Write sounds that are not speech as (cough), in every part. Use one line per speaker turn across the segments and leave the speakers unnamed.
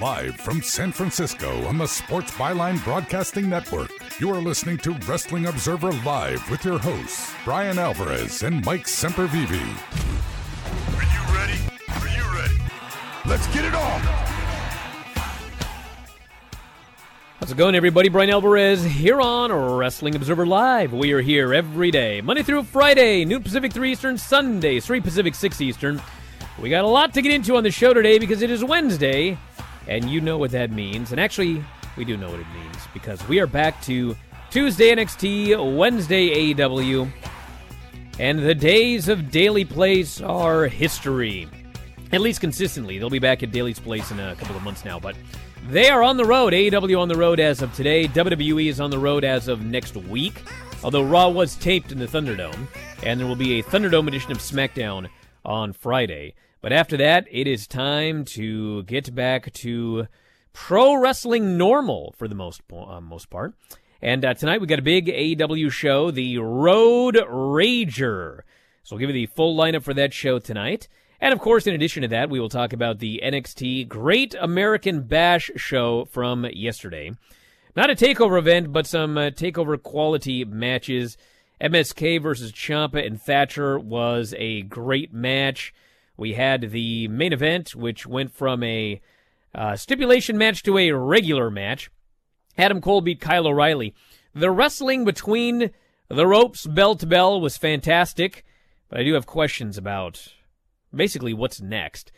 Live from San Francisco on the Sports Byline Broadcasting Network, you are listening to Wrestling Observer Live with your hosts, Bryan Alvarez and Mike Sempervive.
Are you ready? Are you ready?
Let's get it on!
How's it going, everybody? Bryan Alvarez here on Wrestling Observer Live. We are here every day, Monday through Friday, noon Pacific, 3 Eastern, Sunday, 3 Pacific, 6 Eastern. We got a lot to get into on the show today because it is Wednesday, and you know what that means. And actually, we do know what it means because we are back to Tuesday NXT, Wednesday AEW, and the days of Daily Place are history. At least consistently. They'll be back at Daily's Place in a couple of months now, but they are on the road. AEW on the road as of today. WWE is on the road as of next week. Although Raw was taped in the Thunderdome, and there will be a Thunderdome edition of SmackDown on Friday. But after that, it is time to get back to pro wrestling normal for the most uh, most part. And uh, tonight we got a big AEW show, the Road Rager. So we'll give you the full lineup for that show tonight. And of course, in addition to that, we will talk about the NXT Great American Bash show from yesterday. Not a takeover event, but some uh, takeover quality matches. MSK versus Ciampa and Thatcher was a great match. We had the main event, which went from a uh, stipulation match to a regular match. Adam Cole beat Kyle O'Reilly. The wrestling between the ropes, bell to bell, was fantastic, but I do have questions about basically what's next.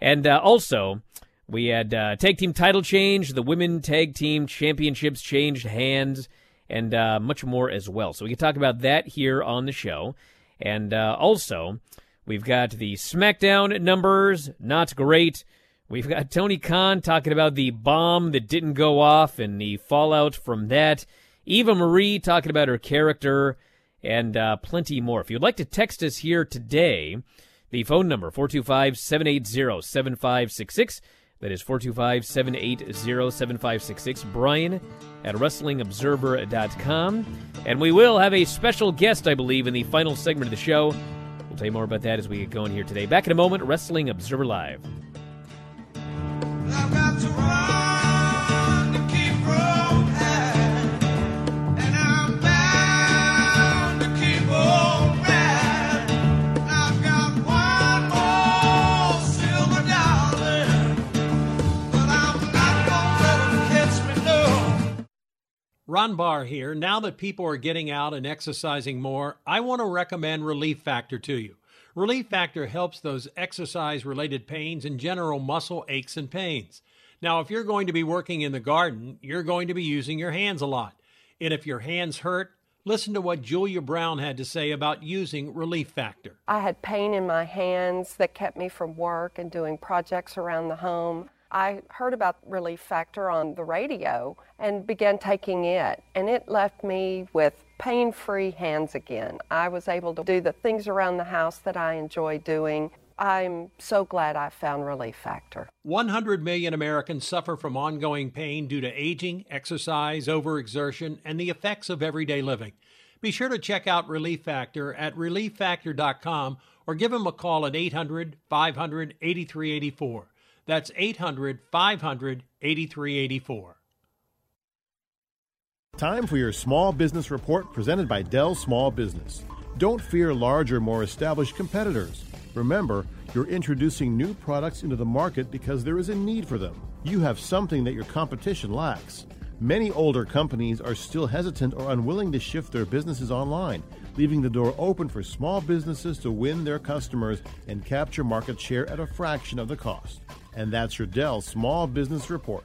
And uh, also, we had uh, tag team title change, the women tag team championships changed hands, and uh, much more as well. So we can talk about that here on the show. And uh, also, we've got the SmackDown numbers, not great. We've got Tony Khan talking about the bomb that didn't go off and the fallout from that. Eva Marie talking about her character and uh, plenty more. If you'd like to text us here today, the phone number 425-780-7566. That is 425-780-7566. Bryan at WrestlingObserver.com. And we will have a special guest, I believe, in the final segment of the show. We'll tell you more about that as we get going here today. Back in a moment, Wrestling Observer Live.
Ron Barr here. Now that people are getting out and exercising more, I want to recommend Relief Factor to you. Relief Factor helps those exercise related pains and general muscle aches and pains. Now, if you're going to be working in the garden, you're going to be using your hands a lot. And if your hands hurt, listen to what Julia Brown had to say about using Relief Factor.
I had pain in my hands that kept me from work and doing projects around the home. I heard about Relief Factor on the radio and began taking it, and it left me with pain free hands again. I was able to do the things around the house that I enjoy doing. I'm so glad I found Relief Factor.
100 million Americans suffer from ongoing pain due to aging, exercise, overexertion, and the effects of everyday living. Be sure to check out Relief Factor at relieffactor.com or give them a call at 800 500 8384. That's 800 500 8384.
Time for your small business report presented by Dell Small Business. Don't fear larger, more established competitors. Remember, you're introducing new products into the market because there is a need for them. You have something that your competition lacks. Many older companies are still hesitant or unwilling to shift their businesses online, leaving the door open for small businesses to win their customers and capture market share at a fraction of the cost. And that's your Dell Small Business Report.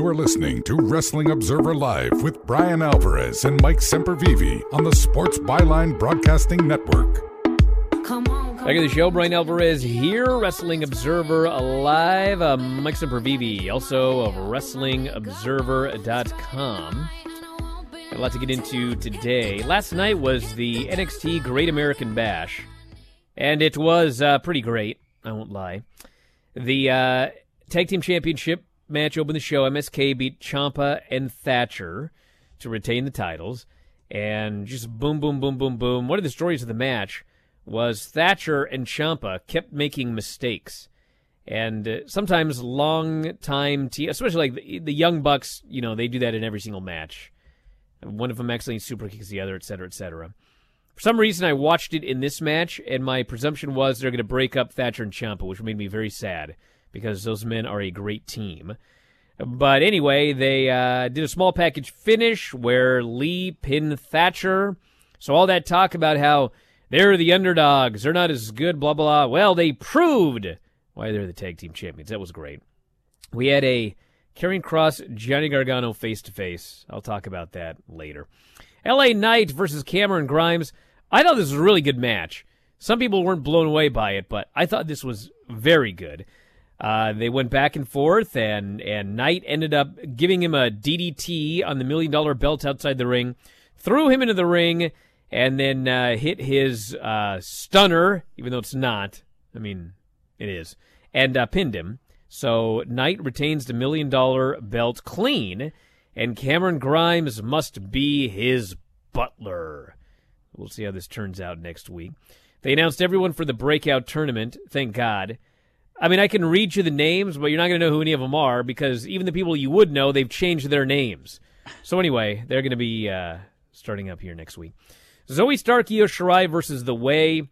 You are listening to Wrestling Observer Live with Bryan Alvarez and Mike Sempervive on the Sports Byline Broadcasting Network.
Back at the show, Bryan Alvarez here, Wrestling Observer Live. Uh, Mike Sempervive, also of WrestlingObserver.com. Got a lot to get into today. Last night was the NXT Great American Bash, and it was uh, pretty great. I won't lie. The uh, Tag Team Championship match opened the show. MSK beat Ciampa and Thatcher to retain the titles, and just boom, boom, boom, boom, boom. One of the stories of the match was Thatcher and Ciampa kept making mistakes. And uh, sometimes long time, te- especially like the, the Young Bucks, you know, they do that in every single match. One of them accidentally super kicks the other, et cetera, et cetera. For some reason, I watched it in this match, and my presumption was they're going to break up Thatcher and Ciampa, which made me very sad because those men are a great team. But anyway, they uh, did a small package finish where Lee pinned Thatcher. So all that talk about how they're the underdogs, they're not as good, blah, blah, blah. Well, they proved why they're the tag team champions. That was great. We had a Karrion Kross, Johnny Gargano face to face. I'll talk about that later. LA Knight versus Cameron Grimes. I thought this was a really good match. Some people weren't blown away by it, but I thought this was very good. Uh, they went back and forth, and and Knight ended up giving him a DDT on the million dollar belt outside the ring, threw him into the ring, and then uh, hit his uh, stunner, even though it's not. I mean, it is, and uh, pinned him. So Knight retains the million dollar belt clean, and Cameron Grimes must be his butler. We'll see how this turns out next week. They announced everyone for the breakout tournament. Thank God. I mean, I can read you the names, but you're not going to know who any of them are because even the people you would know, they've changed their names. So anyway, they're going to be uh, starting up here next week. Zoey Stark, Io Shirai versus The Way.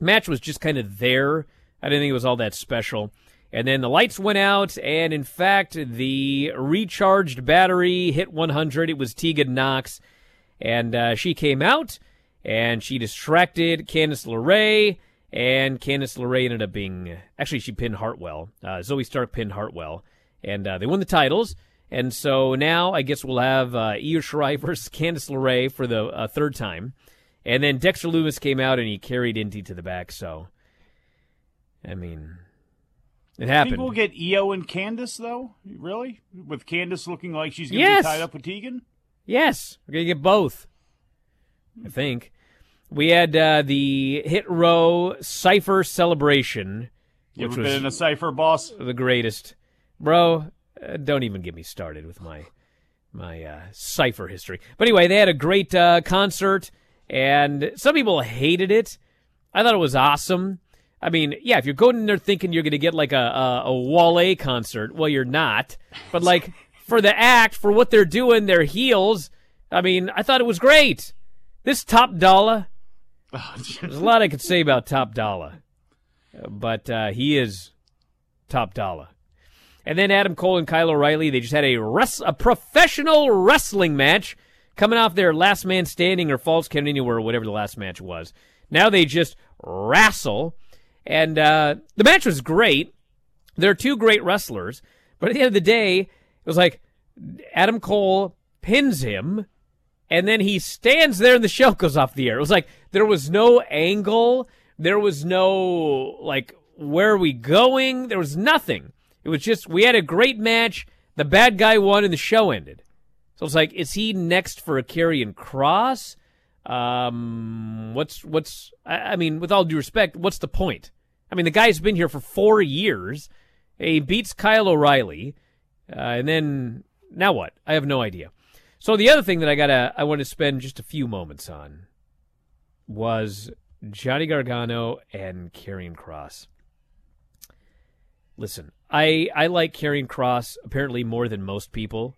Match was just kind of there. I didn't think it was all that special. And then the lights went out, and in fact, the recharged battery hit 100. It was Tegan Nox, and uh, she came out, and she distracted Candice LeRae, and Candice LeRae ended up being actually she pinned Hartwell. Uh, Zoey Stark pinned Hartwell, and uh, they won the titles. And so now I guess we'll have uh, Io Shirai (laughs) versus Candice LeRae for the uh, third time, and then Dexter Lumis came out and he carried Indi to the back. So, I mean, it happened.
Think we'll get Io and Candice though? Really? With Candice looking like she's going to
Yes.
be tied up with Tegan?
Yes, we're gonna get both. I think we had uh, the Hit Row Cipher celebration,
You
which
ever been in a cipher, boss?
the greatest, bro. Uh, don't even get me started with my my uh, cipher history. But anyway, they had a great uh, concert, and some people hated it. I thought it was awesome. I mean, yeah, if you're going in there thinking you're going to get like a, a, a Wale concert, well, you're not. But like for the act, for what they're doing, their heels, I mean, I thought it was great. This Top Dolla, (laughs) there's a lot I could say about Top Dolla, but uh, he is Top Dolla. And then Adam Cole and Kyle O'Reilly, they just had a res- a professional wrestling match coming off their last man standing or falls count anywhere or whatever the last match was. Now they just wrestle. And uh, the match was great. They're two great wrestlers. But at the end of the day, it was like Adam Cole pins him, and then he stands there and the show goes off the air. It was like there was no angle. There was no, like, where are we going? There was nothing. It was just, we had a great match. The bad guy won and the show ended. So it's like, is he next for a Karrion Kross? Um, what's, what's, I, I mean, with all due respect, what's the point? I mean, the guy's been here for four years. He beats Kyle O'Reilly. Uh, and then, now what? I have no idea. So the other thing that I gotta, I want to spend just a few moments on was Johnny Gargano and Karrion Kross. Listen, I I like Karrion Kross apparently more than most people,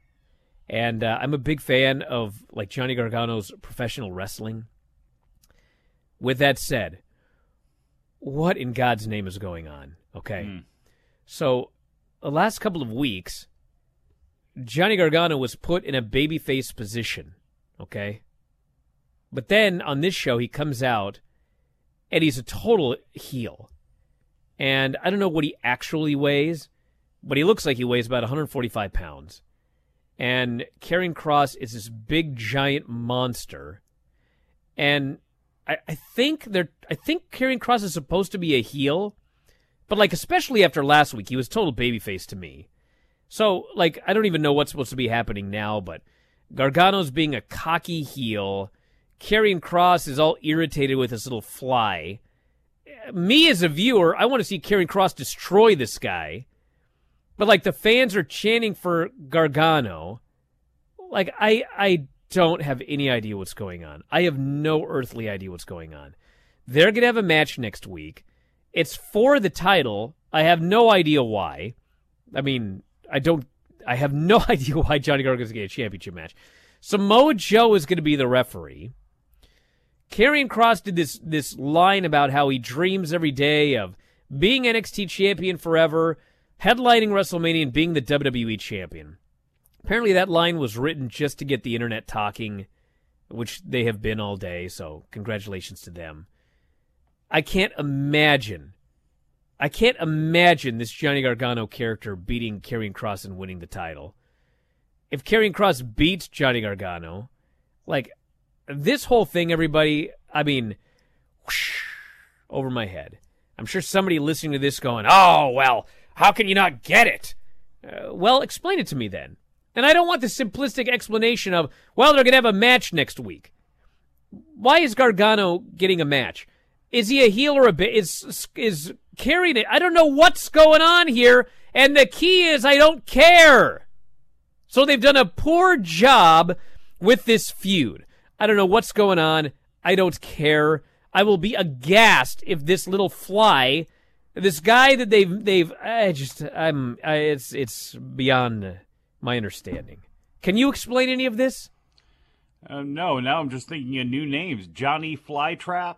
and uh, I'm a big fan of like Johnny Gargano's professional wrestling. With that said, what in God's name is going on? Okay,
Hmm.
so the last couple of weeks, Johnny Gargano was put in a babyface position. Okay, but then on this show he comes out and he's a total heel. And I don't know what he actually weighs, but he looks like he weighs about 145 pounds. And Karrion Kross is this big giant monster. And I, I think they're I think Karrion Kross is supposed to be a heel, but like especially after last week, he was total babyface to me. So like I don't even know what's supposed to be happening now, but Gargano's being a cocky heel. Karrion Kross is all irritated with this little fly me as a viewer, I want to see Karrion Kross destroy this guy. But like the fans are chanting for Gargano. Like I I don't have any idea what's going on. I have no earthly idea what's going on. They're going to have a match next week. It's for the title. I have no idea why. I mean, I don't I have no (laughs) idea why Johnny Gargano's to a championship match. Samoa Joe is going to be the referee. Karrion Kross did this this line about how he dreams every day of being NXT champion forever, headlining WrestleMania, and being the WWE champion. Apparently, that line was written just to get the internet talking, which they have been all day. So, congratulations to them. I can't imagine. I can't imagine this Johnny Gargano character beating Karrion Kross and winning the title. If Karrion Kross beats Johnny Gargano, like this whole thing, everybody, I mean, whoosh, over my head. I'm sure somebody listening to this going, oh, well, how can you not get it? Uh, well, explain it to me then. And I don't want the simplistic explanation of, well, they're going to have a match next week. Why is Gargano getting a match? Is he a heel or a bit? Is is carrying it? I don't know what's going on here. And the key is I don't care. So they've done a poor job with this feud. I don't know what's going on. I don't care. I will be aghast if this little fly, this guy that they've they've I just I'm I, it's it's beyond my understanding. Can you explain any of this?
Uh, no, now I'm just thinking of new names. Johnny Flytrap.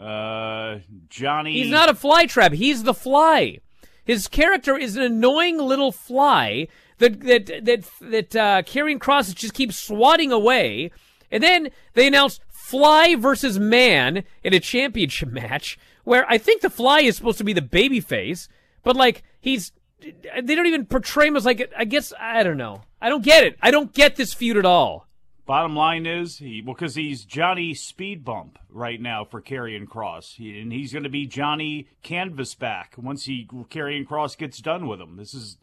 Uh, Johnny.
He's not a fly trap. He's the fly. His character is an annoying little fly that that that that uh, Karrion Kross just keeps swatting away. And then they announce Fly versus Man in a championship (laughs) match, where I think the Fly is supposed to be the baby face, but like he's they don't even portray him as like I guess I don't know. I don't get it. I don't get this feud at all.
Bottom line is he because he's Johnny Speed Bump right now for Karrion Kross, he, and he's going to be Johnny Canvasback once he Karrion Kross gets done with him. This is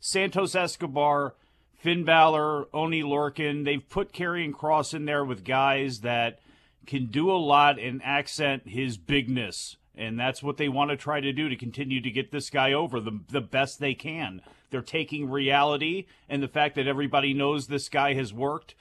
Santos Escobar, Finn Balor, Oni Lorcan. They've put Karrion Kross in there with guys that can do a lot and accent his bigness And that's what they want to try to do to continue to get this guy over the the best they can. They're taking reality and the fact that everybody knows this guy has worked.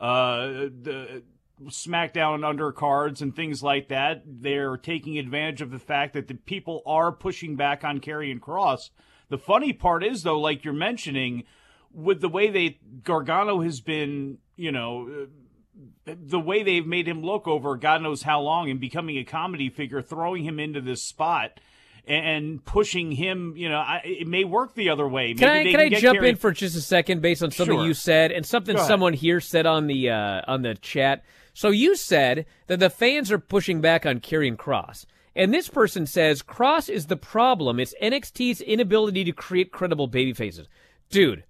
Uh, the SmackDown undercards and things like that. They're taking advantage of the fact that the people are pushing back on Karrion Kross. The funny part is, though, like you're mentioning, with the way they Gargano has been, you know, the way they've made him look over God knows how long and becoming a comedy figure, throwing him into this spot and pushing him, you know, I, it may work the other way.
Can
Maybe
I
they
can I
get
jump in for just a second based on something
Sure.
you said and something someone here said on the uh, on the chat? So you said that the fans are pushing back on Karrion Kross. And this person says Kross is the problem. It's NXT's inability to create credible baby faces. Dude,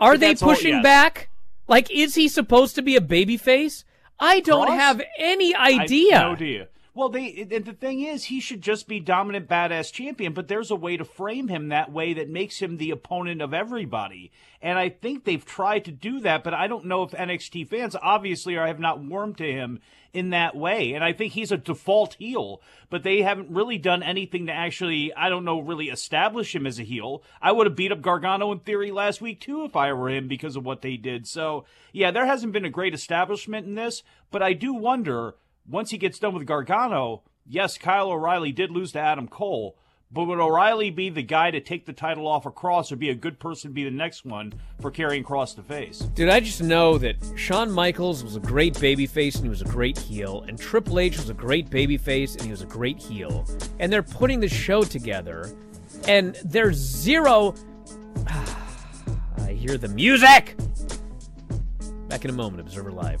are they
that's all-
pushing
yes.
back? Like, is he supposed to be a baby face? I don't
Kross?
have any
I-
idea.
no idea. Well, they and the thing is, he should just be dominant badass champion. But there's a way to frame him that way that makes him the opponent of everybody. And I think they've tried to do that, but I don't know if NXT fans obviously are, have not warmed to him in that way. And I think he's a default heel, but they haven't really done anything to actually, I don't know, really establish him as a heel. I would have beat up Gargano in theory last week too if I were him because of what they did. So yeah, there hasn't been a great establishment in this, but I do wonder once he gets done with Gargano, yes, Kyle O'Reilly did lose to Adam Cole, but would O'Reilly be the guy to take the title off of Kross or be a good person to be the next one for Karrion Kross to face?
Dude, I just know that Shawn Michaels was a great babyface and he was a great heel, and Triple H was a great babyface and he was a great heel. And they're putting the show together, and there's zero. (sighs) I hear the music! Back in a moment, Observer Live.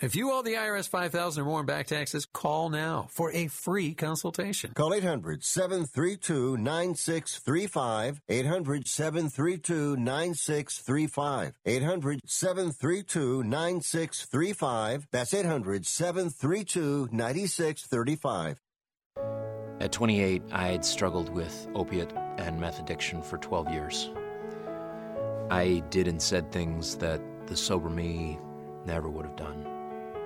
If you owe the IRS 5000 or more in back taxes, call now for a free consultation.
Call 800 732 9635. 800 732 9635. 800 732 9635. That's 800 732 9635.
At 28, I had struggled with opiate and meth addiction for 12 years. I did and said things that the sober me never would have done.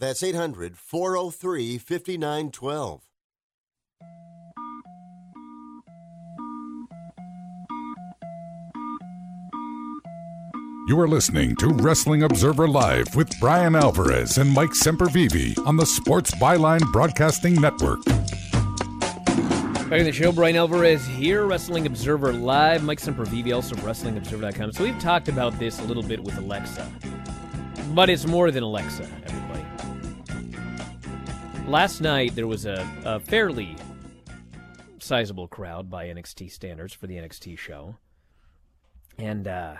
That's 800 403 5912.
You are listening to Wrestling Observer Live with Bryan Alvarez and Mike Sempervive on the Sports Byline Broadcasting Network.
Back in the show, Bryan Alvarez here, Wrestling Observer Live. Mike Sempervive, also WrestlingObserver.com. So we've talked about this a little bit with Alexa, but it's more than Alexa, everybody. Last night, there was a, a fairly sizable crowd by NXT standards for the NXT show. And, uh,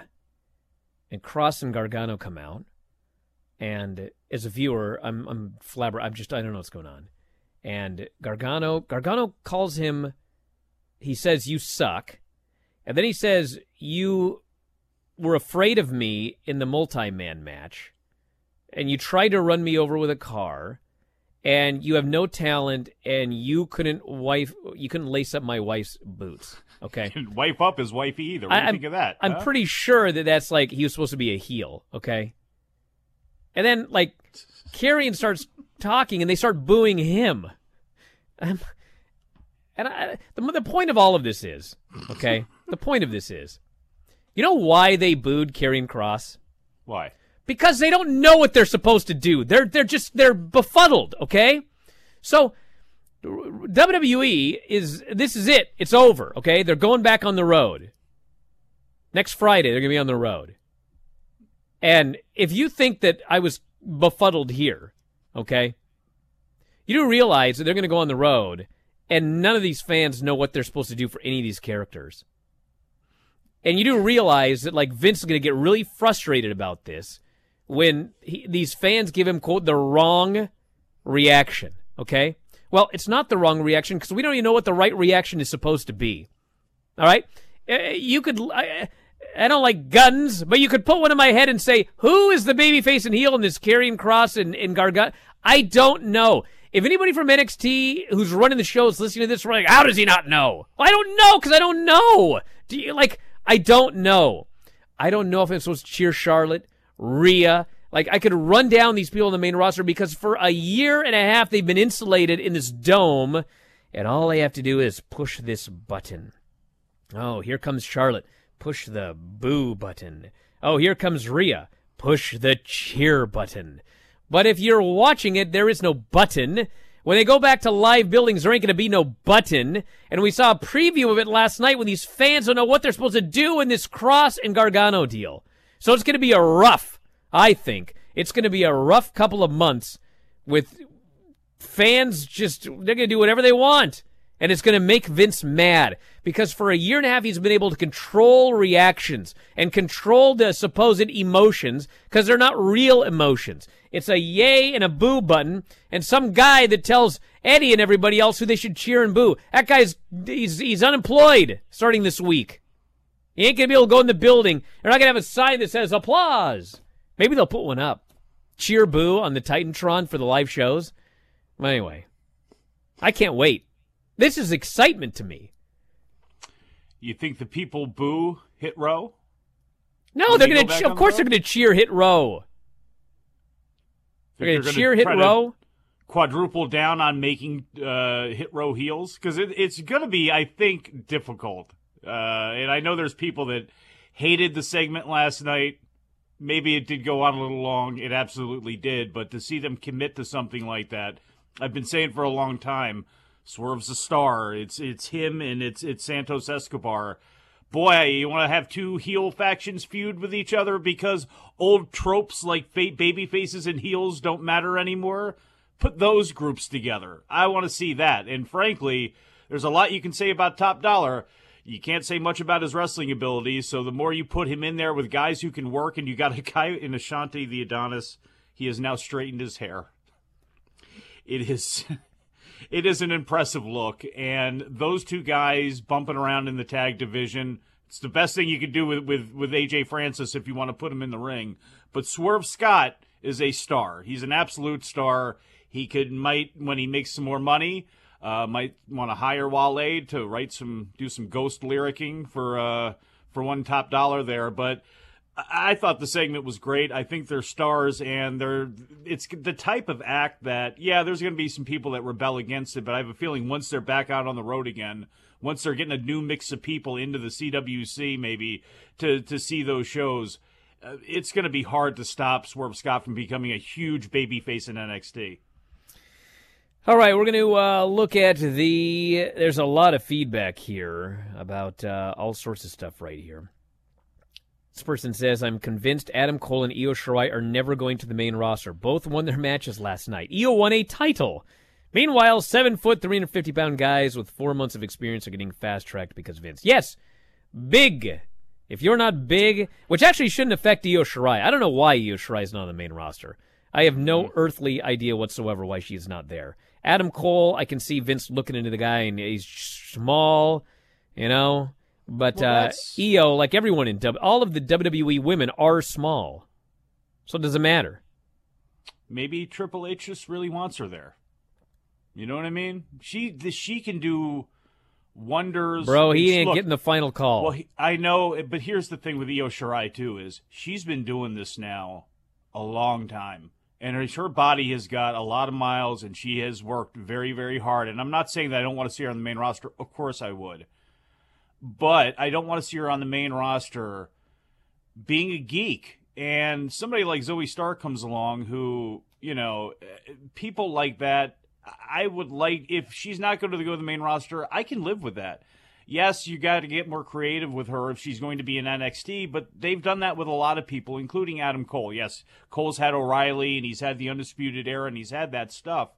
and Kross and Gargano come out, and as a viewer, I'm I'm flabber. I'm just I don't know what's going on. And Gargano Gargano calls him. He says you suck, and then he says you were afraid of me in the multi-man match, and you tried to run me over with a car, and you have no talent, and you couldn't wife you couldn't lace up my wife's boots. Okay. (laughs)
Wife up is wifey either. What do you
I'm-
think of that?
I'm
huh?
pretty sure that that's like he was supposed to be a heel, okay? And then like Karrion starts talking and they start booing him. Um, and I, the the point of all of this is, okay? (laughs) the point of this is, you know why they booed Karrion Kross?
Why?
Because they don't know what they're supposed to do. They're they're just they're befuddled, okay? So WWE is this is it. It's over, okay? They're going back on the road. Next Friday they're going to be on the road. And if you think that I was befuddled here, okay? You do realize that they're going to go on the road and none of these fans know what they're supposed to do for any of these characters. And you do realize that like Vince is going to get really frustrated about this when he, these fans give him quote the wrong reaction. Okay, well it's not the wrong reaction because we don't even know what the right reaction is supposed to be. All right, Uh, you could. I, I don't like guns, but you could put one in my head and say, who is the baby face and heel in this Karrion Kross and, and Gargano? I don't know. If anybody from NXT who's running the show is listening to this, we're like, how does he not know? Well, I don't know because I don't know. Do you like? I don't know. I don't know if I'm supposed to cheer Charlotte, Rhea. Like I could run down these people in the main roster because for a year and a half they've been insulated in this dome, and all they have to do is push this button. Oh, here comes Charlotte. Push the boo button. Oh, here comes Rhea. Push the cheer button. But if you're watching it, there is no button. When they go back to live buildings, there ain't going to be no button. And we saw a preview of it last night when these fans don't know what they're supposed to do in this Kross and Gargano deal. So it's going to be a rough, I think, it's going to be a rough couple of months with fans just, they're going to do whatever they want. And it's going to make Vince mad because for a year and a half, he's been able to control reactions and control the supposed emotions because they're not real emotions. It's a yay and a boo button and some guy that tells Eddie and everybody else who they should cheer and boo. That guy's, he's, he's unemployed starting this week. He ain't to be able to go in the building. They're not going to have a sign that says applause. Maybe they'll put one up. Cheer boo on the Titantron for the live shows. Well, anyway, I can't wait. This is excitement to me.
You think the people boo Hit Row?
No, they're
gonna. on
Of
the
course, they're going to cheer Hit Row. They're gonna,
they're
cheer Hit Row.
Quadruple down on making uh, Hit Row heels because it, it's going to be, I think, difficult. Uh, and I know there's people that hated the segment last night. Maybe it did go on a little long. It absolutely did. But to see them commit to something like that, I've been saying for a long time. Swerve's a star. It's it's him and it's it's Santos Escobar. Boy, you want to have two heel factions feud with each other because old tropes like baby faces and heels don't matter anymore. Put those groups together. I want to see that. And frankly, there's a lot you can say about Top Dolla. You can't say much about his wrestling abilities. So the more you put him in there with guys who can work, and you got a (laughs) guy in Ashante Thee Adonis, he has now straightened his hair. It is. (laughs) it is an impressive look. And those two guys bumping around in the tag division, it's the best thing you could do with, with, with AJ Francis if you want to put him in the ring. But Swerve Scott is a star. He's an absolute star. He could might when he makes some more money. Uh, might want to hire Wale to write some, do some ghost lyricking for uh, for one top dollar there. But I thought the segment was great. I think they're stars, and they're it's the type of act that yeah, there's going to be some people that rebel against it, but I have a feeling once they're back out on the road again, once they're getting a new mix of people into the CWC, maybe to to see those shows, uh, it's going to be hard to stop Swerve Scott from becoming a huge babyface in NXT.
All right, we're going to uh, look at the. There's a lot of feedback here about uh, all sorts of stuff right here. This person says, I'm convinced Adam Cole and Io Shirai are never going to the main roster. Both won their matches last night. Io won a title. Meanwhile, seven foot, 350 pound guys with four months of experience are getting fast tracked because Vince. Yes, big. If you're not big, which actually shouldn't affect Io Shirai. I don't know why Io Shirai is not on the main roster. I have no mm. earthly idea whatsoever why she's not there. Adam Cole, I can see Vince looking into the guy and he's small, you know. But well, uh, Io, like everyone in w- all of the WWE women are small, so it doesn't matter.
Maybe Triple H just really wants her there. You know what I mean? She she can do wonders.
Bro, he ain't Look, getting the final call.
Well, he, I know, but here's the thing with Io Shirai too is she's been doing this now a long time and her, her body has got a lot of miles and she has worked very very hard. And i'm not saying that i don't want to see her on the main roster. Of course i would. But i don't want to see her on the main roster being a geek. And somebody like Zoey stark comes along who you know people like that i would like if she's not going to go to the main roster i can live with that yes, you got to get more creative with her if she's going to be in NXT, but they've done that with a lot of people, including Adam Cole. Yes, Cole's had O'Reilly and he's had the Undisputed Era and he's had that stuff,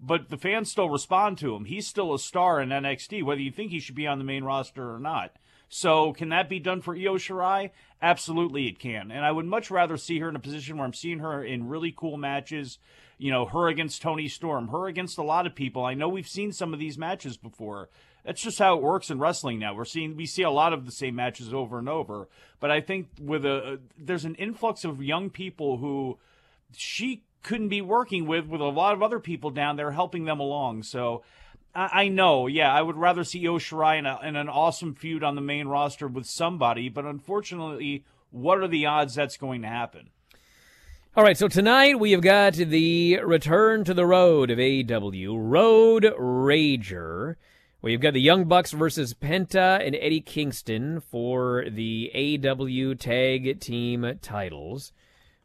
but the fans still respond to him. He's still a star in NXT, whether you think he should be on the main roster or not. So, can that be done for Io Shirai? Absolutely, it can. And I would much rather see her in a position where I'm seeing her in really cool matches. You know, her against Toni Storm, her against a lot of people. I know we've seen some of these matches before. That's just how it works in wrestling now. We're seeing we see a lot of the same matches over and over. But I think with a there's an influx of young people who she couldn't be working with with a lot of other people down there helping them along. So I, I know, yeah, I would rather see Io Shirai in, a, in an awesome feud on the main roster with somebody. But unfortunately, what are the odds that's going to happen?
All right, so tonight we have got the return to the road of AEW Road Rager. We've got the Young Bucks versus Penta and Eddie Kingston for the AEW Tag Team titles.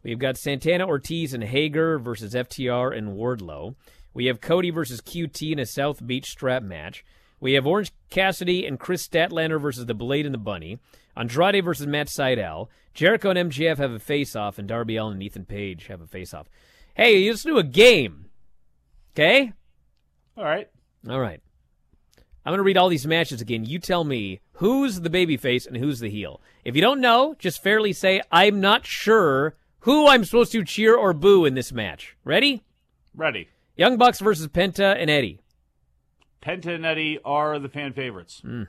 We've got Santana Ortiz and Hager versus FTR and Wardlow. We have Cody versus QT in a South Beach strap match. We have Orange Cassidy and Kris Statlander versus the Blade and the Bunny. Andrade versus Matt Sydal. Jericho and MJF have a face-off, and Darby Allin and Ethan Page have a face-off. Hey, let's do a game. Okay?
All right.
All right. I'm going to read all these matches again. You tell me who's the babyface and who's the heel. If you don't know, just fairly say, I'm not sure who I'm supposed to cheer or boo in this match. Ready?
Ready.
Young Bucks versus Penta and Eddie.
Penta and Eddie are the fan favorites.
Mm.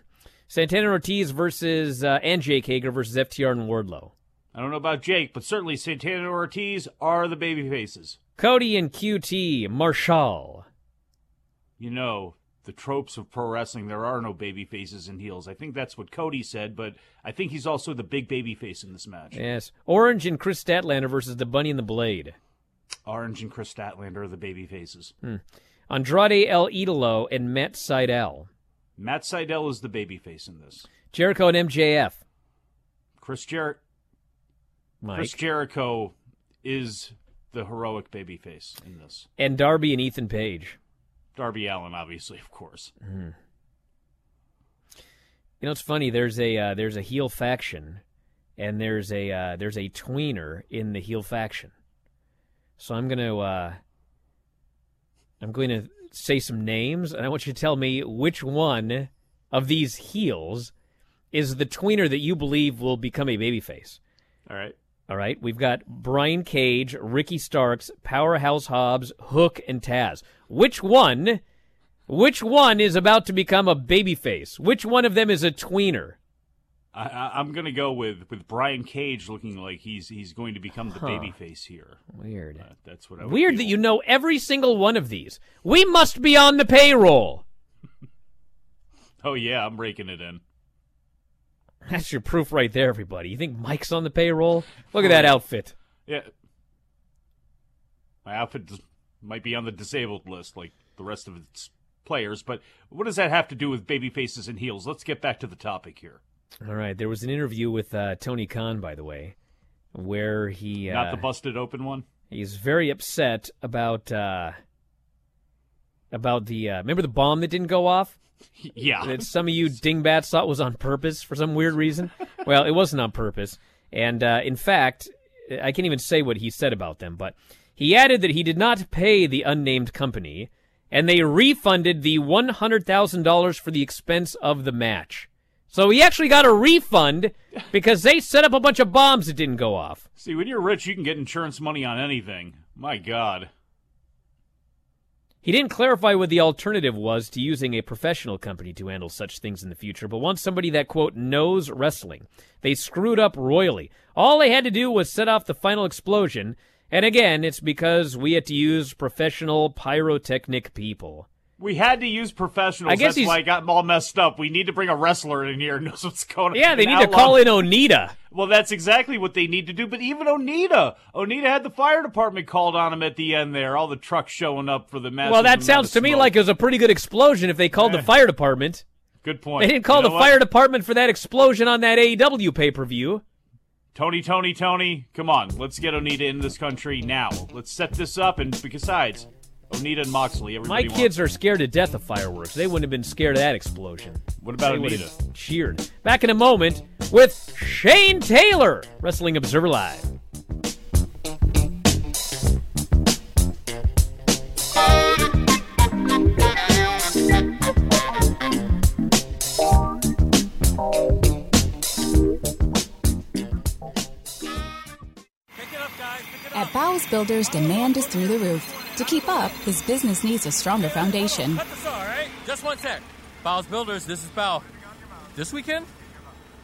Santana Ortiz versus uh, and Jake Hager versus FTR and Wardlow.
I don't know about Jake, but certainly Santana and Ortiz are the baby faces.
Cody and QT Marshall.
You know, the tropes of pro wrestling. There are no baby faces and heels. I think that's what Cody said, but I think he's also the big baby face in this match.
Yes. Orange and Kris Statlander versus the Bunny and the Blade.
Orange and Kris Statlander are the baby faces.
Hmm. Andrade El Idolo and Matt Sydal.
Matt Sydal is the baby face in this.
Jericho and MJF.
Chris Jer- Chris Jericho is the heroic baby face in this.
And Darby and Ethan Page.
Darby Allin, obviously, of course.
Mm. You know, it's funny. There's a uh, there's a heel faction, and there's a uh, there's a tweener in the heel faction. So I'm gonna uh, I'm going to say some names, and I want you to tell me which one of these heels is the tweener that you believe will become a babyface.
All right.
All right, we've got Brian Cage, Ricky Starks, Powerhouse Hobbs, Hook, and Taz. Which one? Which one is about to become a babyface? Which one of them is a tweener?
I, am going to go with, with Brian Cage looking like he's he's going to become the
huh.
babyface here.
Weird.
Uh, that's what I
weird
feel.
that you know every single one of these. We must be on the payroll. (laughs)
Oh yeah, I'm breaking it in.
That's your proof right there, everybody. You think Mike's on the payroll? Look at that outfit.
Yeah. My outfit dis- might be on the disabled list like the rest of its players, but what does that have to do with baby faces and heels? Let's get back to the topic here.
All right. There was an interview with uh, Tony Khan, by the way, where he. Uh,
Not the busted open one?
He's very upset about. Uh, about the. Uh, remember the bomb that didn't go off? (laughs)
Yeah.
That some of you dingbats thought was on purpose for some weird reason. well, it wasn't on purpose. And uh, in fact, I can't even say what he said about them, but he added that he did not pay the unnamed company, and they refunded the $100,000 for the expense of the match. So he actually got a refund (laughs) because they set up a bunch of bombs that didn't go off.
See, when you're rich, you can get insurance money on anything. My God.
He didn't clarify what the alternative was to using a professional company to handle such things in the future, but once somebody that, quote, knows wrestling. They screwed up royally. All they had to do was set off the final explosion, and again, it's because we had to use professional pyrotechnic people.
We had to use professionals.
I guess
That's
he's-
why I got them all messed up. We need to bring a wrestler in here who (laughs) knows what's going on.
Yeah, they need to call in Onita.
Well, that's exactly what they need to do. But even Onita, Onita had the fire department called on him at the end there. All the trucks showing up for the match.
Well, that sounds to me like it was a pretty good explosion if they called the fire department.
Good point.
They didn't call
You know
the
what?
fire department for that explosion on that AEW pay per view.
Tony, Tony, Tony, come on. Let's get Onita in this country now. Let's set this up. And besides, Onita and Moxley,
My
everybody
kids are scared to death of fireworks. They wouldn't have been scared of that explosion.
What about
they
Onita?
cheered. Back in a moment with Shane Taylor, Wrestling Observer Live.
At Bowles Builders, demand is through the roof. To keep up, his business needs a stronger foundation.
Cut the saw, all right? Just one sec. Bow's Builders, this is Bow. This weekend?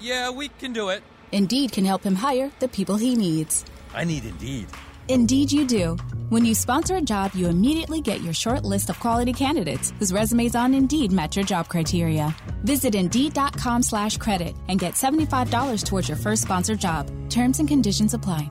Yeah, we can do it.
Indeed can help him hire the people he needs.
I need Indeed.
Indeed, you do. When you sponsor a job, you immediately get your short list of quality candidates whose resumes on Indeed match your job criteria. Visit Indeed.com slash credit and get $75 towards your first sponsored job. Terms and conditions apply.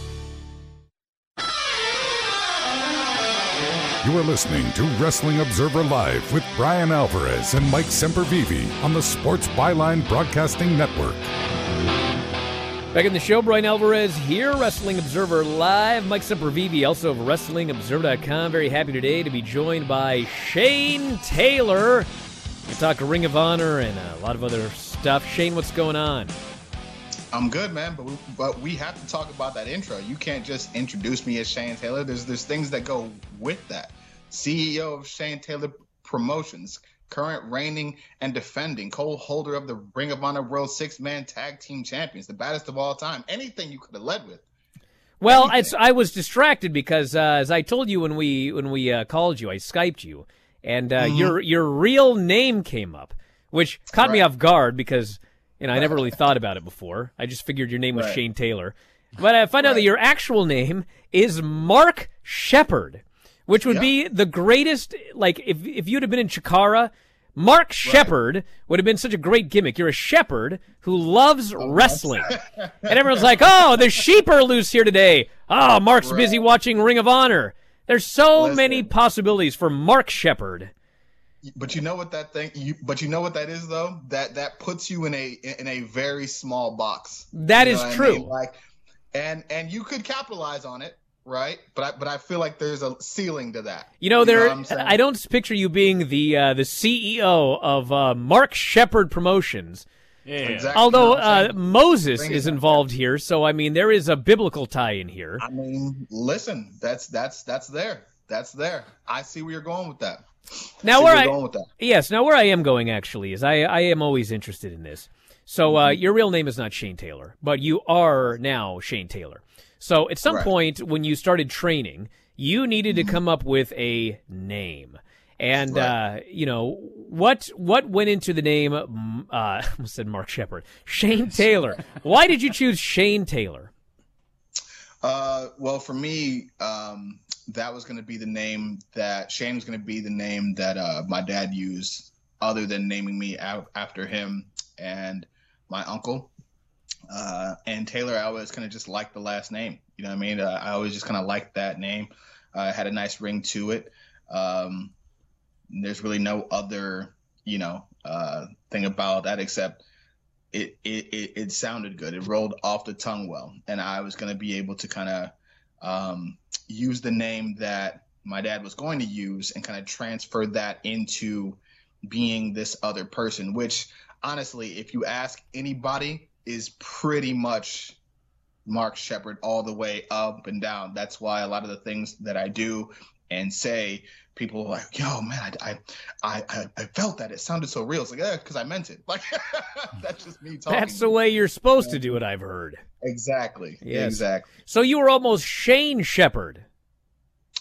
You are listening to Wrestling Observer Live with Bryan Alvarez and Mike Sempervive on the Sports Byline Broadcasting Network.
Back in the show, Bryan Alvarez here, Wrestling Observer Live. Mike Sempervive, also of WrestlingObserver.com. Very happy today to be joined by Shane Taylor. We talk Ring of Honor and a lot of other stuff. Shane, what's going on?
I'm good, man, but we, but we have to talk about that intro. You can't just introduce me as Shane Taylor. There's there's things that go with that. CEO of Shane Taylor Promotions, current reigning and defending co-holder of the Ring of Honor World Six Man Tag Team Champions, the baddest of all time. Anything you could have led with.
Well, I, I was distracted because, uh, as I told you when we when we uh, called you, I skyped you, and uh,
Mhm.
your your real name came up, which caught me off guard because you know I never really thought about it before. I just figured your name was
Right.
Shane Taylor, but I find out that your actual name is Mark Shepard, which would be the greatest. Like if if you'd have been in Chikara. Mark Shepard would have been such a great gimmick. You're a shepherd who loves wrestling. (laughs) and everyone's like, oh, the sheep are loose here today. Oh, Mark's busy watching Ring of Honor. There's so many possibilities for Mark Shepard.
But you know what that thing? You, but you know what that is though. That that puts you in a in a very small box.
That
That
is
is
true.
Like, and and you could capitalize on it, right? But I but I feel like there's a ceiling to that.
You know, there.
what I'm saying?
I don't picture you being the uh, the CEO of uh, Mark Shepard Promotions.
Yeah.
Exactly.
Although
what I'm
uh,
saying?
Moses
Bring it
is
up.
involved here, so I mean there is a biblical tie in here.
I mean, listen, that's that's that's there. That's there. I see where you're going with that.
Now where I
going with that.
yes, now where I am going actually is I I am always interested in this. So uh,
Mm-hmm.
your real name is not Shane Taylor, but you are now Shane Taylor. So at some
Right.
point when you started training, you needed
Mm-hmm.
to come up with a name. And uh, you know what? What went into the name? Uh, (laughs) I said Mark Shepard, Shane (laughs) Taylor. Why did you choose Shane Taylor?
Uh, well, for me, um, that was going to be the name that Shane was going to be the name that uh, my dad used, other than naming me after him and my uncle. Uh, and Taylor, I always kind of just liked the last name. You know what I mean? Uh, I always just kind of liked that name. Uh, it had a nice ring to it. Um, there's really no other, you know, uh, thing about that except it, it it it sounded good. It rolled off the tongue well, and I was going to be able to kind of um, use the name that my dad was going to use and kind of transfer that into being this other person. Which honestly, if you ask anybody, is pretty much Mark Shepard all the way up and down. That's why a lot of the things that I do and say, people were like, "Yo, man, I I I, I felt that. It sounded so real." It's like, yeah, because I meant it. (laughs) Like that's just me talking.
That's the way you're supposed to do it. I've heard.
Exactly.
Yes.
Exactly.
So you were almost Shane Shepard.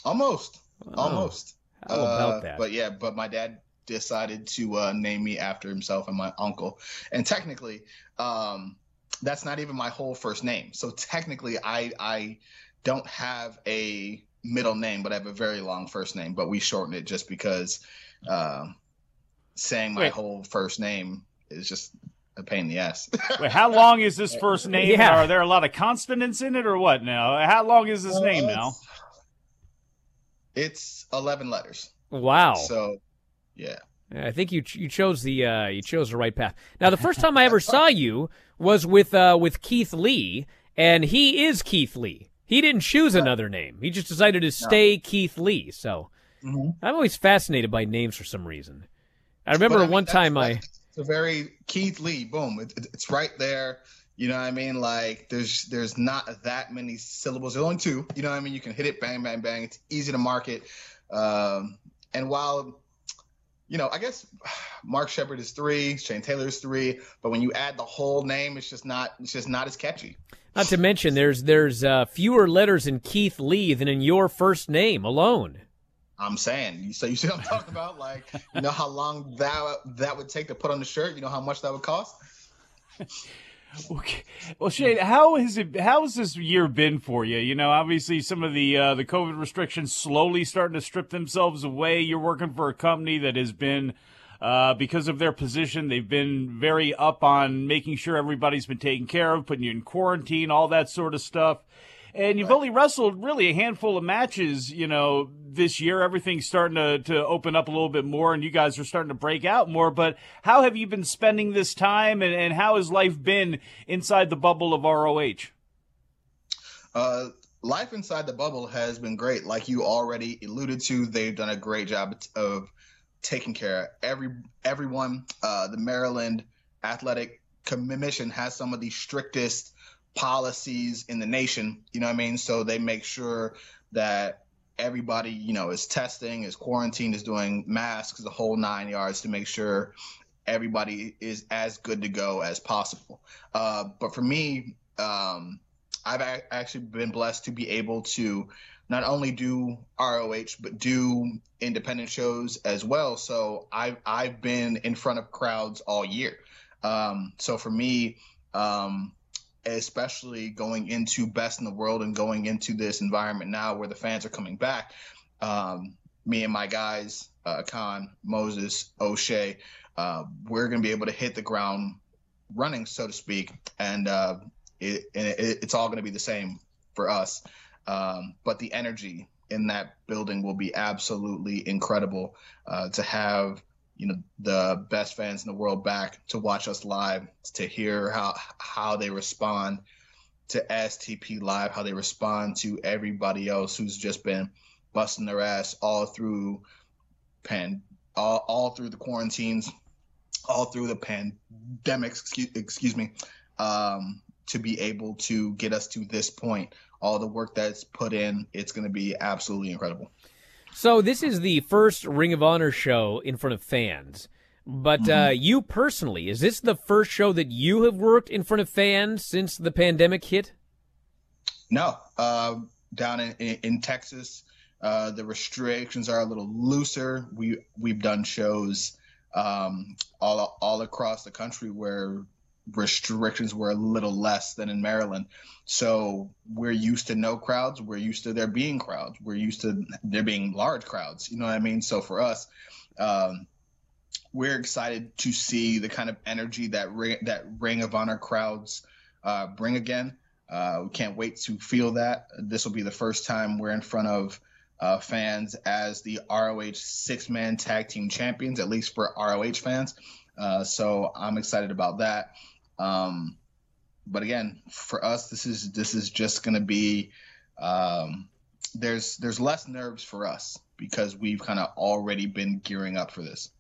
Almost. Almost.
How about
Uh,
that?
But yeah, but my dad decided to uh, name me after himself and my uncle. And technically, um, that's not even my whole first name. So technically, I I don't have a middle name, but I have a very long first name. But we shorten it just because um, saying my
Wait.
whole first name is just a pain in the ass.
Wait, how long is this (laughs) first name?
Yeah.
Are there a lot of consonants in it, or what? Now, how long is this name now?
It's eleven letters.
Wow.
So, yeah.
I think you you chose the uh, you chose the right path. Now, the first time I ever saw you was with uh, with Keith Lee, and he is Keith Lee. He didn't choose another name. He just decided to stay Keith Lee. So
Mhm.
I'm always fascinated by names for some reason. I remember
But I mean,
one time I
It's a very Keith Lee. Boom. It, it- it's right there. You know what I mean? Like there's there's not that many syllables. There's only two. You know what I mean? You can hit it, bang, bang, bang. It's easy to market. Um, and while you know, I guess Mark Shepard is three, Shane Taylor is three, but when you add the whole name, it's just not it's just not as catchy.
not to mention there's there's uh, fewer letters in Keith Lee than in your first name alone.
I'm saying. You- So you see what I'm talking about? Like, you know how long that that would take to put on the shirt? You know how much that would cost? (laughs)
Okay. Well, Shane, how has it? How has this year been for you? You know, obviously some of the uh, the COVID restrictions slowly starting to strip themselves away. You're working for a company that has been, uh, because of their position, they've been very up on making sure everybody's been taken care of, putting you in quarantine, all that sort of stuff and you've only wrestled really a handful of matches, you know, this year. Everything's starting to, to open up a little bit more, and you guys are starting to break out more. But how have you been spending this time, and, and how has life been inside the bubble of ROH?
Uh, life inside the bubble has been great. Like you already alluded to, they've done a great job of taking care of every everyone. Uh, the Maryland Athletic Commission has some of the strictest policies in the nation. You know what I mean? So they make sure that everybody, you know, is testing, is quarantined, is doing masks, the whole nine yards to make sure everybody is as good to go as possible. Uh, but for me, um, I've a- actually been blessed to be able to not only do ROH but do independent shows as well. So I've I've been in front of crowds all year. Um, so for me, um, especially going into best in the world and going into this environment now where the fans are coming back. Um, me and my guys, uh, Kaun, Moses, O'Shay, uh, we're going to be able to hit the ground running, so to speak, and, uh, it, it, it's all going to be the same for us. Um, but the energy in that building will be absolutely incredible uh, to have you know the best fans in the world back to watch us live to hear how how they respond to STP live how they respond to everybody else who's just been busting their ass all through pan all, all through the quarantines all through the pandemics excuse, excuse me um, to be able to get us to this point. All the work that's put in it's going to be absolutely incredible
so this is the first Ring of Honor show in front of fans. But uh,
Mm-hmm.
you personally, is this the first show that you have worked in front of fans since the pandemic hit?
No, uh, down in, in, in Texas, uh, the restrictions are a little looser. We we've done shows um, all all across the country where restrictions were a little less than in Maryland. So we're used to no crowds. We're used to there being crowds. We're used to there being large crowds. You know what I mean? So for us, um, we're excited to see the kind of energy that ring, that Ring of Honor crowds uh, bring again. Uh, we can't wait to feel that. This will be the first time we're in front of uh, fans as the ROH six man tag team champions, at least for ROH fans. Uh, so I'm excited about that. Um, but again, for us, this is this is just going to be um, there's there's less nerves for us because we've kind of already been gearing up for this.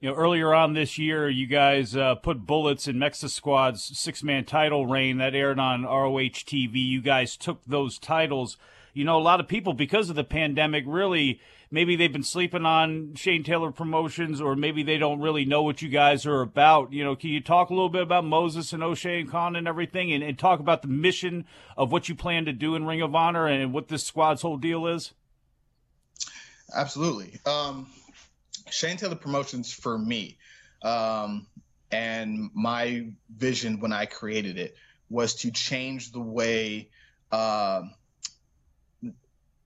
You know, earlier on this year, you guys uh, put bullets in MexiSquad's six man title reign that aired on ROH TV. You guys took those titles. You know, a lot of people, because of the pandemic, really maybe they've been sleeping on Shane Taylor promotions, or maybe they don't really know what you guys are about. You know, can you talk a little bit about Moses and O'Shay and Kaun and everything, and, and talk about the mission of what you plan to do in Ring of Honor and what this squad's whole deal is?
Absolutely. Um, Shane Taylor Promotions for me, um, and my vision when I created it was to change the way, um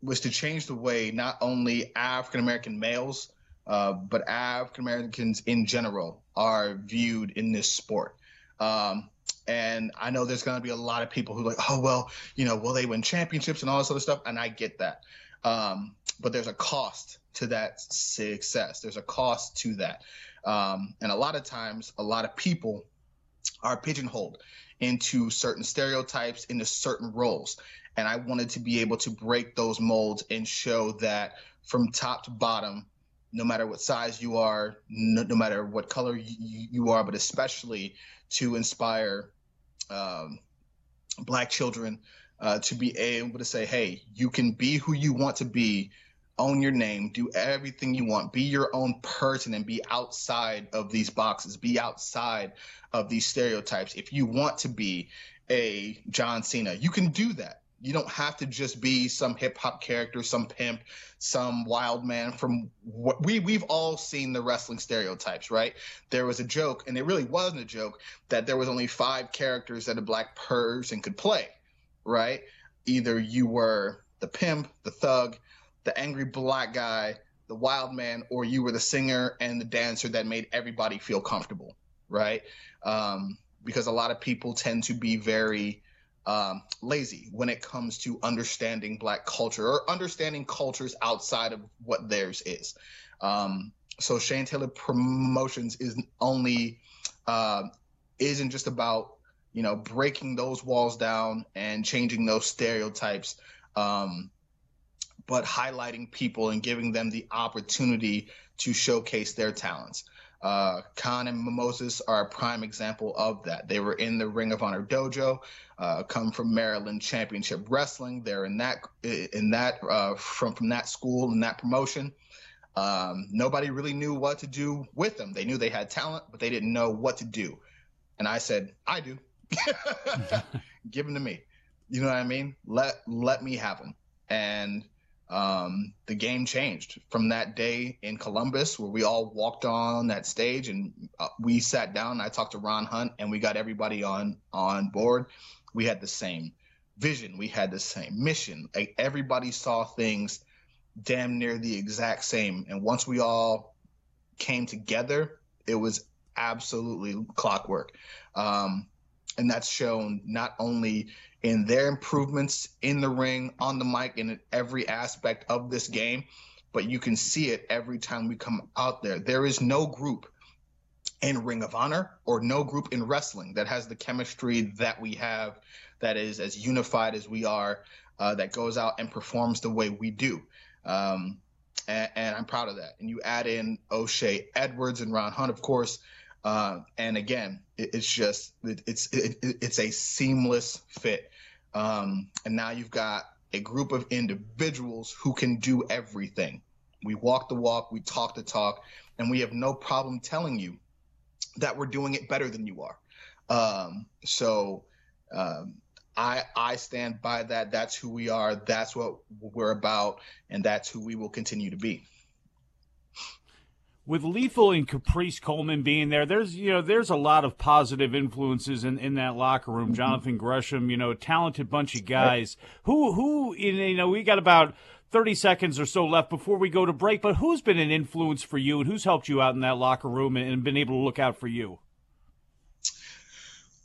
was to change the way not only African American males, uh, but African Americans in general are viewed in this sport. Um, and I know there's going to be a lot of people who like, oh well, you know, will they win championships and all this other stuff? And I get that. Um, but there's a cost to that success. There's a cost to that. Um, and a lot of times, a lot of people are pigeonholed into certain stereotypes, into certain roles. And I wanted to be able to break those molds and show that from top to bottom, no matter what size you are, no, no matter what color you, you are, but especially to inspire um, black children uh, to be able to say, hey, you can be who you want to be, own your name, do everything you want, be your own person, and be outside of these boxes, be outside of these stereotypes. If you want to be a John Cena, you can do that. You don't have to just be some hip hop character, some pimp, some wild man from what we we've all seen the wrestling stereotypes, right? There was a joke, and it really wasn't a joke, that there was only five characters that a black person could play, right? Either you were the pimp, the thug, the angry black guy, the wild man, or you were the singer and the dancer that made everybody feel comfortable, right? Um, because a lot of people tend to be very um, lazy when it comes to understanding black culture or understanding cultures outside of what theirs is. Um, so Shane Taylor Promotions is only uh, isn't just about you know breaking those walls down and changing those stereotypes, um, but highlighting people and giving them the opportunity to showcase their talents. Uh, Kaun and Mimosas are a prime example of that. They were in the Ring of Honor dojo, uh, come from Maryland Championship Wrestling. They're in that in that uh, from from that school and that promotion. Um, nobody really knew what to do with them. They knew they had talent, but they didn't know what to do. And I said, I do. (laughs) Give them to me. You know what I mean? Let let me have them. And um, the game changed from that day in Columbus, where we all walked on that stage and uh, we sat down. I talked to Ron Hunt, and we got everybody on on board. We had the same vision, we had the same mission. Like everybody saw things damn near the exact same. And once we all came together, it was absolutely clockwork. Um, and that's shown not only in their improvements in the ring, on the mic, and in every aspect of this game. But you can see it every time we come out there. There is no group in Ring of Honor or no group in wrestling that has the chemistry that we have, that is as unified as we are, uh, that goes out and performs the way we do. Um, and, and, I'm proud of that. And you add in O'Shay Edwards and Ron Hunt, of course. Uh, and again, it, it's just it, it's it, it's a seamless fit. Um, and now you've got a group of individuals who can do everything. We walk the walk, we talk the talk, and we have no problem telling you that we're doing it better than you are. Um, so um, I I stand by that. That's who we are. That's what we're about, and that's who we will continue to be
with Lethal and Caprice Coleman being there, there's you know there's a lot of positive influences in, in that locker room. Mm-hmm. Jonathan Gresham, you know, talented bunch of guys. Who who you know we got about thirty seconds or so left before we go to break. But who's been an influence for you, and who's helped you out in that locker room and, and been able to look out for you?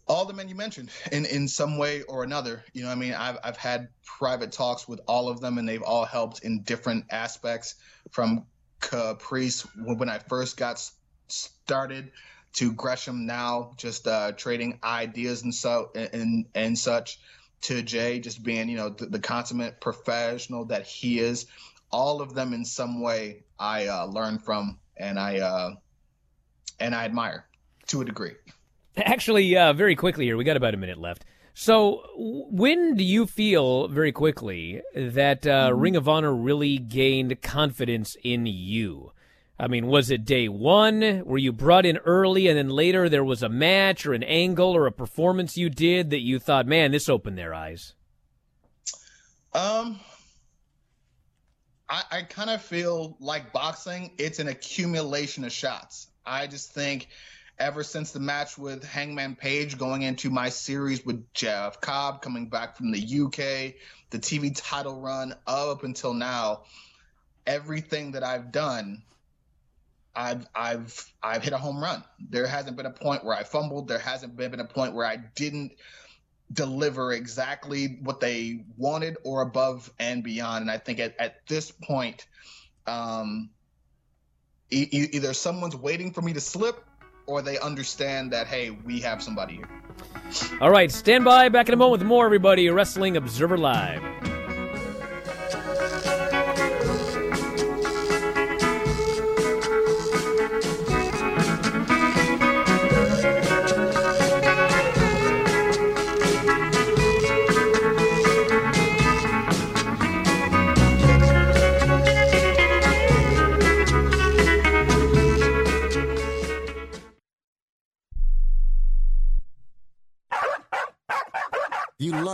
all the men you mentioned in in some way or another you know i mean i've i've had private talks with all of them and they've all helped in different aspects from Caprice when I first got started to Gresham now, just uh, trading ideas and so and and such. To Jay, just being you know the, the consummate professional that he is. All of them in some way I uh, learn from and I uh, and I admire to a degree.
Actually, uh, very quickly here, we got about a minute left. So, when do you feel very quickly that uh, mm-hmm. Ring of Honor really gained confidence in you? I mean, was it day one? Were you brought in early and then later there was a match or an angle or a performance you did that you thought, man, this opened their eyes?
Um, I, I kind of feel like boxing, it's an accumulation of shots. I just think ever since the match with Hangman Page, going into my series with Jeff Cobb, coming back from the UK, the TV title run up until now, everything that I've done, I've I've I've hit a home run. There hasn't been a point where I fumbled. There hasn't been, a point where I didn't deliver exactly what they wanted or above and beyond. And I think at, at this point, um, e- either someone's waiting for me to slip or they understand that hey, we have somebody here.
All right, stand by. Back in a moment with more. Everybody, Wrestling Observer Live.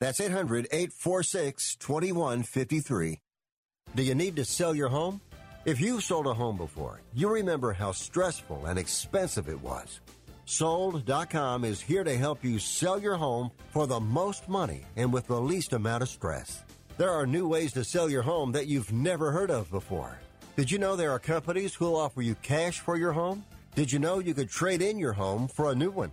That's 800 846 2153. Do you need to sell your home? If you've sold a home before, you remember how stressful and expensive it was. Sold.com is here to help you sell your home for the most money and with the least amount of stress. There are new ways to sell your home that you've never heard of before. Did you know there are companies who'll offer you cash for your home? Did you know you could trade in your home for a new one?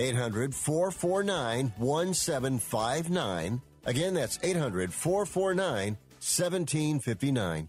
800 449 1759. Again, that's 800 449 1759.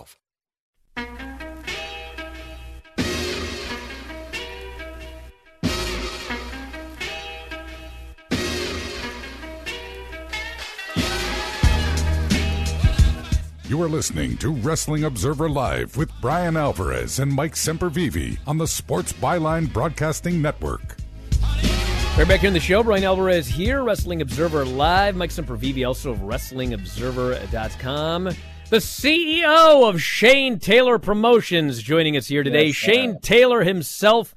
You are listening to Wrestling Observer Live with Bryan Alvarez and Mike Sempervive on the Sports Byline Broadcasting Network.
We're back here in the show. Bryan Alvarez here, Wrestling Observer Live. Mike Sempervive, also of WrestlingObserver.com. The CEO of Shane Taylor Promotions joining us here today.
Yes,
Shane Taylor himself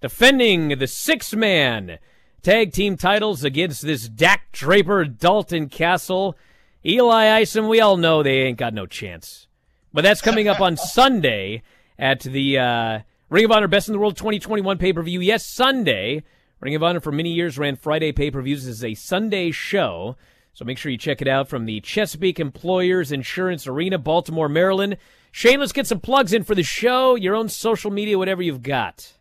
defending the six man tag team titles against this Dak Draper, Dalton Castle. Eli Isom, we all know they ain't got no chance. But that's coming up on (laughs) Sunday at the uh, Ring of Honor Best in the World 2021 pay per view. Yes, Sunday. Ring of Honor for many years ran Friday pay per views as a Sunday show. So make sure you check it out from the Chesapeake Employers Insurance Arena, Baltimore, Maryland. Shane, let's get some plugs in for the show, your own social media, whatever you've got.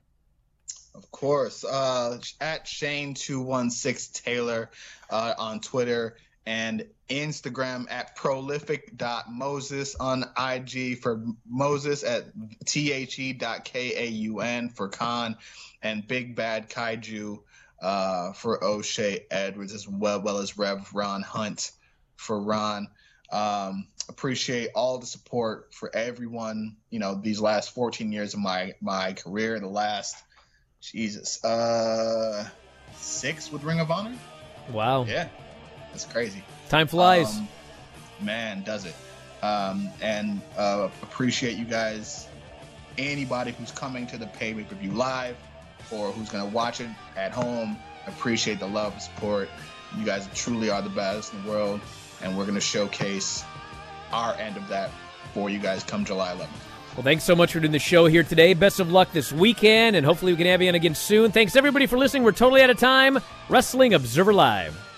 Of course. Uh, at Shane216 Taylor uh, on Twitter and Instagram at prolific.moses on IG for Moses at the.kaun for Kaun and Big Bad Kaiju uh, for O'Shay Edwards as well, well as Rev Ron Hunt for Ron. Um, appreciate all the support for everyone. You know, these last 14 years of my my career, the last Jesus, uh, six with Ring of Honor.
Wow.
Yeah, that's crazy.
Time flies.
Um, man, does it. Um, and uh, appreciate you guys. Anybody who's coming to the pay per view live or who's going to watch it at home, appreciate the love and support. You guys truly are the best in the world, and we're going to showcase our end of that for you guys come July 11th.
Well, thanks so much for doing the show here today. Best of luck this weekend, and hopefully we can have you on again soon. Thanks everybody for listening. We're totally out of time. Wrestling Observer Live.